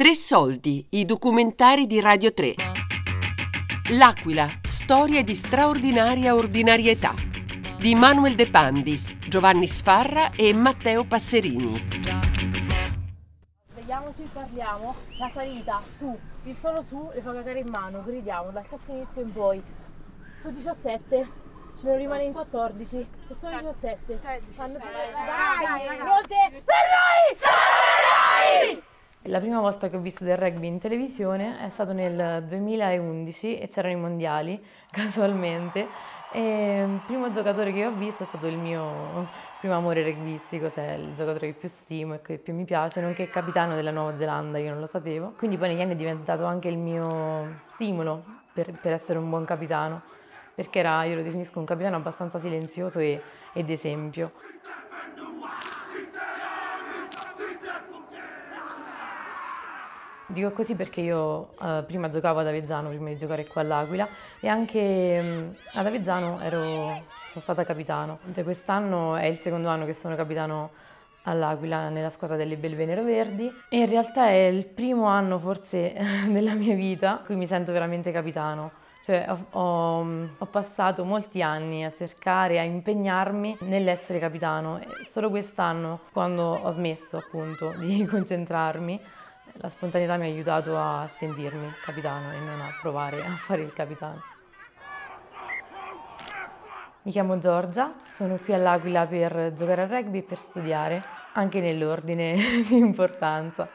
Tre soldi, i documentari di Radio 3. L'Aquila, storia di straordinaria ordinarietà. Di Manuel De Pandis, Giovanni Sfarra e Matteo Passerini. Svegliamoci e parliamo. La salita, su, il solo su, le fa cagare in mano, gridiamo dal cazzo inizio in poi. Su 17, ce ne rimane in 14, su solo 17. Fanno dai, dai, dai, Monte, Ferrari! La prima volta che ho visto del rugby in televisione è stato nel 2011 e c'erano i mondiali, casualmente. E il primo giocatore che ho visto è stato il mio primo amore rugbyistico, cioè il giocatore che più stimo e che più mi piace, nonché capitano della Nuova Zelanda, io non lo sapevo. Quindi poi negli anni è diventato anche il mio stimolo per, per essere un buon capitano, perché era, io lo definisco un capitano abbastanza silenzioso e, ed esempio. Dico così perché io eh, prima giocavo ad Avezzano, prima di giocare qua all'Aquila, e anche mh, ad Avezzano ero, sono stata capitano. Quest'anno è il secondo anno che sono capitano all'Aquila nella squadra delle Belvenero Verdi e in realtà è il primo anno forse della mia vita in cui mi sento veramente capitano. Cioè ho, ho, ho, passato molti anni a cercare, a impegnarmi nell'essere capitano e solo quest'anno, quando ho smesso appunto di concentrarmi, la spontaneità mi ha aiutato a sentirmi capitano e non a provare a fare il capitano. Mi chiamo Giorgia, sono qui all'Aquila per giocare a rugby e per studiare, anche nell'ordine di importanza.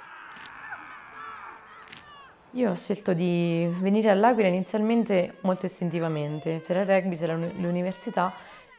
Io ho scelto di venire all'Aquila inizialmente molto istintivamente, c'era il rugby, c'era l'università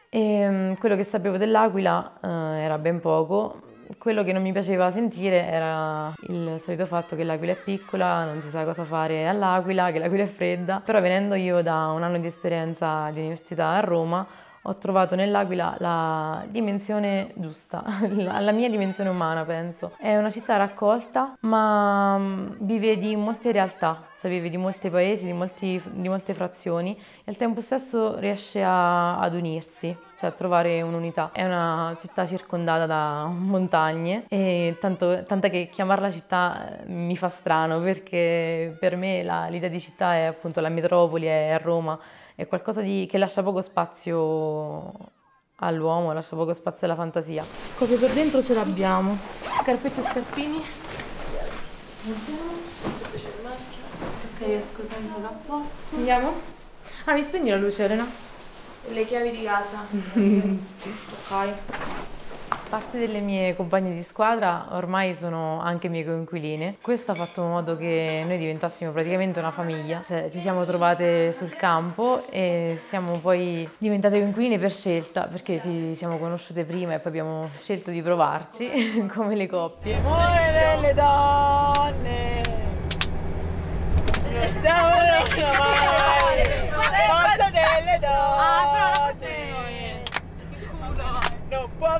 e mm, quello che sapevo dell'Aquila eh, era ben poco, quello che non mi piaceva sentire era il solito fatto che l'Aquila è piccola, non si sa cosa fare all'Aquila, che l'Aquila è fredda, però venendo io da un anno di esperienza di università a Roma ho trovato nell'Aquila la dimensione giusta, la mia dimensione umana penso. È una città raccolta ma mm, vive di molte realtà, cioè vive di molti paesi, di, molti, di molte frazioni e al tempo stesso riesce a, ad unirsi, cioè a trovare un'unità. È una città circondata da montagne e tanto, tant'è che chiamarla città eh, mi fa strano perché per me la, l'idea di città è appunto la metropoli, è Roma è qualcosa di, che lascia poco spazio all'uomo, lascia poco spazio alla fantasia. Cose per dentro ce l'abbiamo. Scarpette e scarpini. Yes. Ok, esco senza cappotto. Andiamo? Ah, mi spegni la luce, Elena? Le chiavi di casa. ok. Parte delle mie compagne di squadra ormai sono anche mie coinquiline. Questo ha fatto in modo che noi diventassimo praticamente una famiglia. Cioè, ci siamo trovate sul campo e siamo poi diventate coinquiline per scelta, perché ci siamo conosciute prima e poi abbiamo scelto di provarci come le coppie. Amore delle donne! Non siamo le forza delle donne! Non può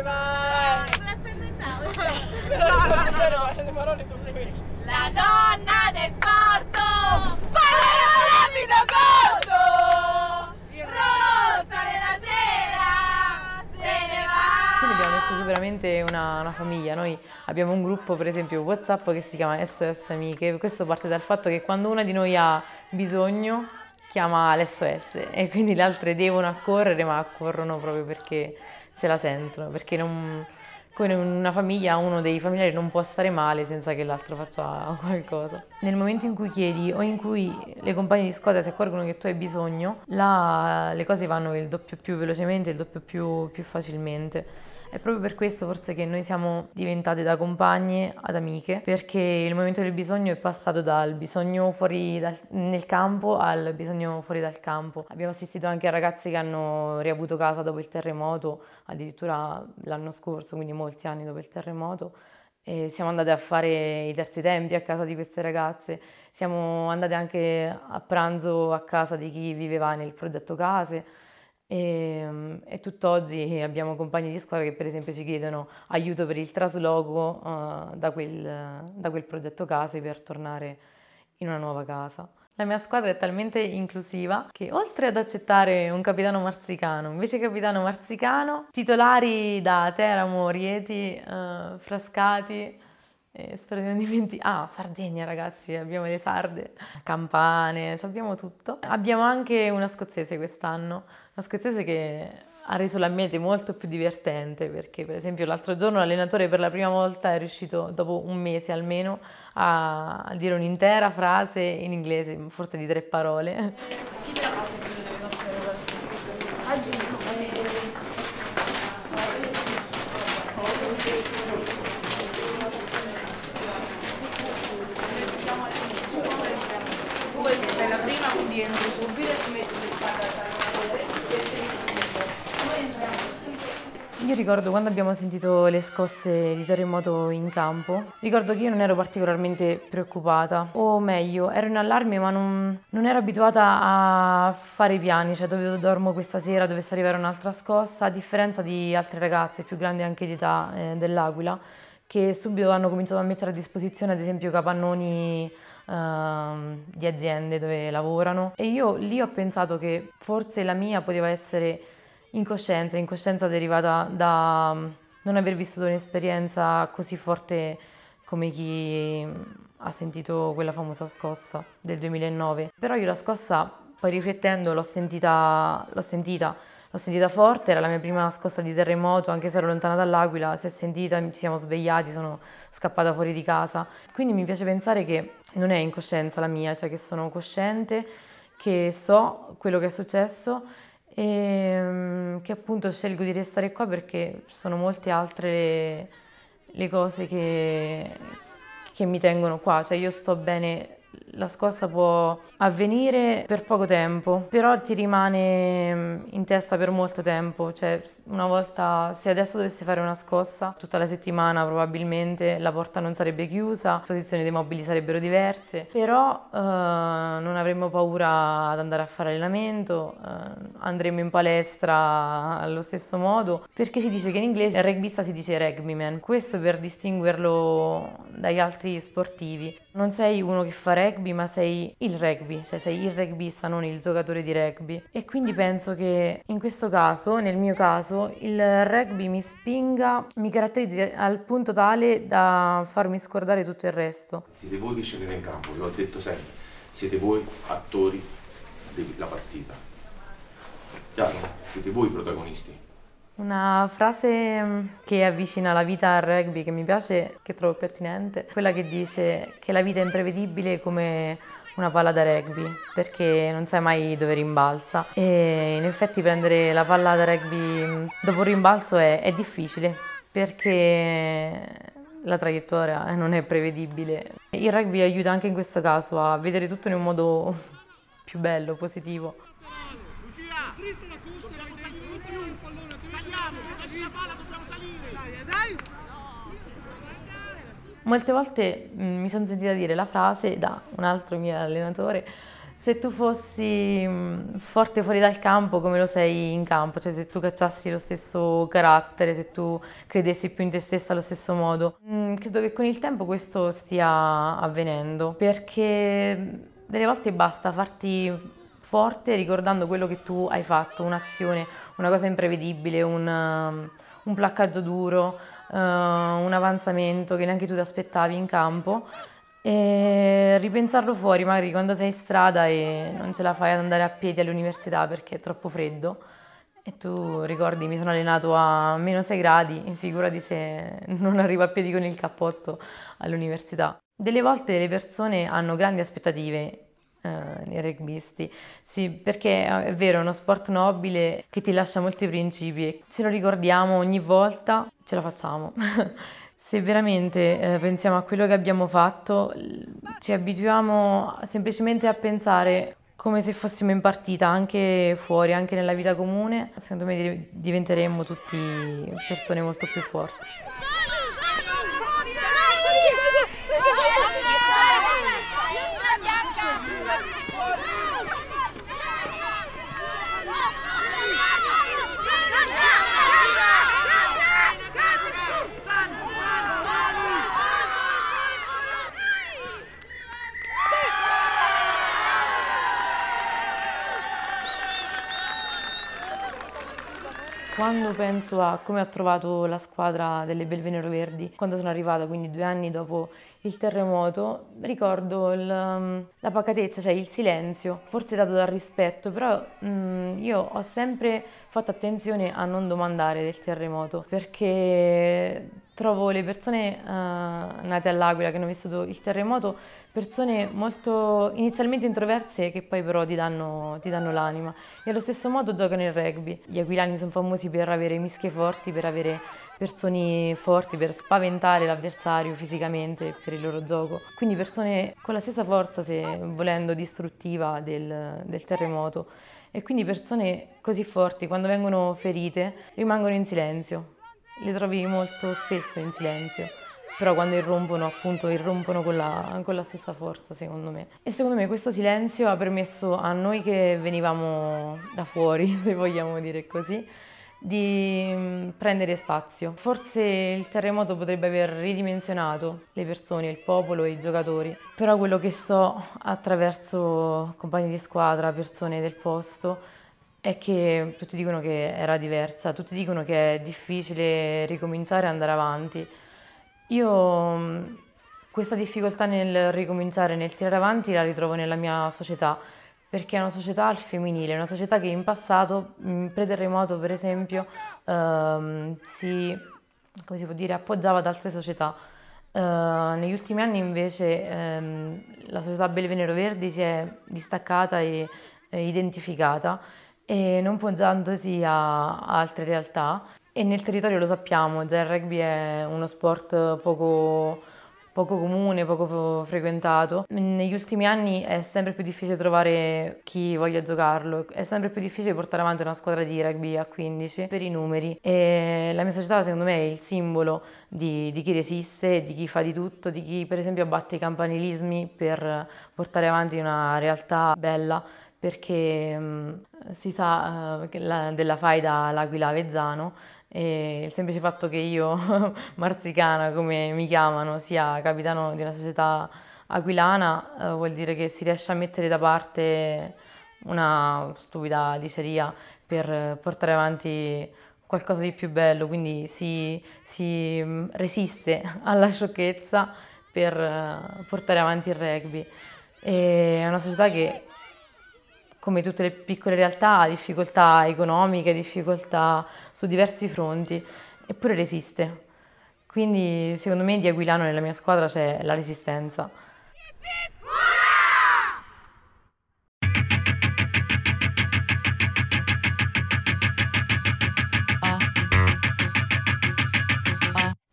mai! Me la stai inventando? No, no, no, no, le parole sono quelle. La donna del porto! Parlerò rapido corto! Rosa della sera se ne va! Quindi abbiamo messo su veramente una, una famiglia. Noi abbiamo un gruppo, per esempio, WhatsApp che si chiama SOS Amiche. Questo parte dal fatto che quando una di noi ha bisogno chiama l'SOS e quindi le altre devono accorrere, ma accorrono proprio perché se la sentono, perché non, come in una famiglia uno dei familiari non può stare male senza che l'altro faccia qualcosa. Nel momento in cui chiedi o in cui le compagne di squadra si accorgono che tu hai bisogno, là le cose vanno il doppio più velocemente, il doppio più, più facilmente. È proprio per questo forse che noi siamo diventate da compagne ad amiche, perché il momento del bisogno è passato dal bisogno fuori dal, nel campo al bisogno fuori dal campo. Abbiamo assistito anche a ragazze che hanno riavuto casa dopo il terremoto, addirittura l'anno scorso, quindi molti anni dopo il terremoto. E siamo andate a fare i terzi tempi a casa di queste ragazze, siamo andate anche a pranzo a casa di chi viveva nel progetto Case e, ehm, e tutt'oggi abbiamo compagni di squadra che per esempio ci chiedono aiuto per il trasloco uh, da, quel, da quel progetto case per tornare in una nuova casa. La mia squadra è talmente inclusiva che oltre ad accettare un capitano marzicano, invece capitano marzicano, titolari da Teramo, Rieti, uh, Frascati, E spero di non dimenticare. Ah, Sardegna, ragazzi, abbiamo le sarde, campane, abbiamo tutto. Abbiamo anche una scozzese quest'anno, una scozzese che ha reso l'ambiente molto più divertente perché, per esempio, l'altro giorno l'allenatore per la prima volta è riuscito, dopo un mese almeno, a dire un'intera frase in inglese, forse di tre parole. Chi te la fa sempre dove facciamo le cose? Oggi Tu perché sei la prima, quindi entri subito e ti metti le spalle Io ricordo quando abbiamo sentito le scosse di terremoto in campo, ricordo che io non ero particolarmente preoccupata, o meglio, ero in allarme ma non, non ero abituata a fare i piani, cioè dove dormo questa sera, dovesse arrivare un'altra scossa, a differenza di altre ragazze più grandi anche di età eh, dell'Aquila, che subito hanno cominciato a mettere a disposizione ad esempio capannoni ehm, di aziende dove lavorano. E io lì ho pensato che forse la mia poteva essere incoscienza, incoscienza derivata da mm, non aver vissuto un'esperienza così forte come chi mm, ha sentito quella famosa scossa del 2009. Però io la scossa, poi riflettendo, l'ho sentita, l'ho sentita, l'ho sentita forte, era la mia prima scossa di terremoto, anche se ero lontana dall'Aquila, si è sentita, ci siamo svegliati, sono scappata fuori di casa. Quindi mi piace pensare che non è incoscienza la mia, cioè che sono cosciente, che so quello che è successo e mm, che appunto scelgo di restare qua perché sono molte altre le, le cose che, che mi tengono qua, cioè io sto bene la scossa può avvenire per poco tempo, però ti rimane mm, in testa per molto tempo, cioè una volta, se adesso dovessi fare una scossa, tutta la settimana probabilmente la porta non sarebbe chiusa, le posizioni dei mobili sarebbero diverse, però eh, non avremmo paura ad andare a fare allenamento, eh, andremo in palestra allo stesso modo, perché si dice che in inglese il rugbyista si dice rugbyman, questo per distinguerlo dagli altri sportivi. Non sei uno che fa rugby, ma sei il rugby, cioè sei il rugbyista, non il giocatore di rugby. E quindi penso che in questo caso, nel mio caso, il rugby mi spinga, mi caratterizzi al punto tale da farmi scordare tutto il resto. Siete voi che scendete in campo, l'ho detto sempre, siete voi attori della partita. Chiaro? Siete voi i protagonisti. Una frase mm, che avvicina la vita al rugby che mi piace, che trovo pertinente, quella che dice che la vita è imprevedibile come una palla da rugby, perché non sai mai dove rimbalza. E in effetti prendere la palla da rugby mm, dopo un rimbalzo è, è difficile, perché la traiettoria non è prevedibile. Il rugby aiuta anche in questo caso a vedere tutto in un modo più bello, positivo. Lucia, Cristo la custodia, l'avete fatto tutti un pallone, tagliamo, cosa c'è la palla, dobbiamo salire. Dai, dai. Molte volte mh, mi sono sentita dire la frase da un altro mio allenatore, se tu fossi mh, forte fuori dal campo come lo sei in campo, cioè se tu cacciassi lo stesso carattere, se tu credessi più in te stessa allo stesso modo. Mh, credo che con il tempo questo stia avvenendo, perché delle volte basta farti forte ricordando quello che tu hai fatto, un'azione, una cosa imprevedibile, un, un placcaggio duro, uh, un avanzamento che neanche tu ti aspettavi in campo e ripensarlo fuori magari quando sei in strada e non ce la fai ad andare a piedi all'università perché è troppo freddo e tu ricordi mi sono allenato a meno 6 gradi, figurati se non arrivo a piedi con il cappotto all'università. Delle volte le persone hanno grandi aspettative eh, nei rugbisti. Sì, perché è vero, è uno sport nobile che ti lascia molti principi e ce lo ricordiamo ogni volta, ce la facciamo. Se veramente eh, pensiamo a quello che abbiamo fatto, ci abituiamo semplicemente a pensare come se fossimo in partita, anche fuori, anche nella vita comune, secondo me diventeremmo tutti persone molto più forti. Quando penso a come ho trovato la squadra delle Belvenero Verdi, quando sono arrivata, quindi due anni dopo il terremoto, ricordo il, la pacatezza, cioè il silenzio, forse dato dal rispetto, però mh, mm, io ho sempre fatto attenzione a non domandare del terremoto, perché trovo le persone uh, nate all'Aquila che hanno vissuto il terremoto persone molto inizialmente introverse che poi però ti danno, ti danno l'anima e allo stesso modo giocano il rugby. Gli aquilani sono famosi per avere mischie forti, per avere persone forti, per spaventare l'avversario fisicamente per il loro gioco. Quindi persone con la stessa forza, se volendo, distruttiva del, del terremoto. E quindi persone così forti, quando vengono ferite, rimangono in silenzio. Le trovi molto spesso in silenzio però quando irrompono appunto irrompono con la, con la, stessa forza secondo me. E secondo me questo silenzio ha permesso a noi che venivamo da fuori, se vogliamo dire così, di mm, prendere spazio. Forse il terremoto potrebbe aver ridimensionato le persone, il popolo e i giocatori, però quello che so attraverso compagni di squadra, persone del posto, è che tutti dicono che era diversa, tutti dicono che è difficile ricominciare e andare avanti. Io mm, questa difficoltà nel ricominciare, nel tirare avanti, la ritrovo nella mia società, perché è una società al femminile, una società che in passato, mm, pre-terremoto per esempio, ehm, si, si dire, appoggiava ad altre società. Uh, negli ultimi anni invece ehm, la società Belvenero Verdi si è distaccata e eh, identificata e non poggiandosi a, altre realtà. E nel territorio lo sappiamo, già il rugby è uno sport poco, poco comune, poco frequentato. Negli ultimi anni è sempre più difficile trovare chi voglia giocarlo, è sempre più difficile portare avanti una squadra di rugby a 15 per i numeri. E la mia società secondo me è il simbolo di, di chi resiste, di chi fa di tutto, di chi per esempio abbatte i campanilismi per portare avanti una realtà bella perché mh, si sa uh, la, della faida all'Aquila Avezzano e il semplice fatto che io, marzicana come mi chiamano, sia capitano di una società aquilana, eh, vuol dire che si riesce a mettere da parte una stupida diceria per portare avanti qualcosa di più bello, quindi si, si mm, resiste alla sciocchezza per eh, portare avanti il rugby. E è una società che come tutte le piccole realtà, difficoltà economiche, difficoltà su diversi fronti, eppure resiste. Quindi secondo me di Aquilano nella mia squadra c'è la resistenza.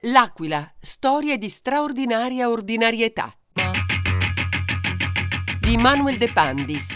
L'Aquila, storia di straordinaria ordinarietà. Di Manuel De Pandis,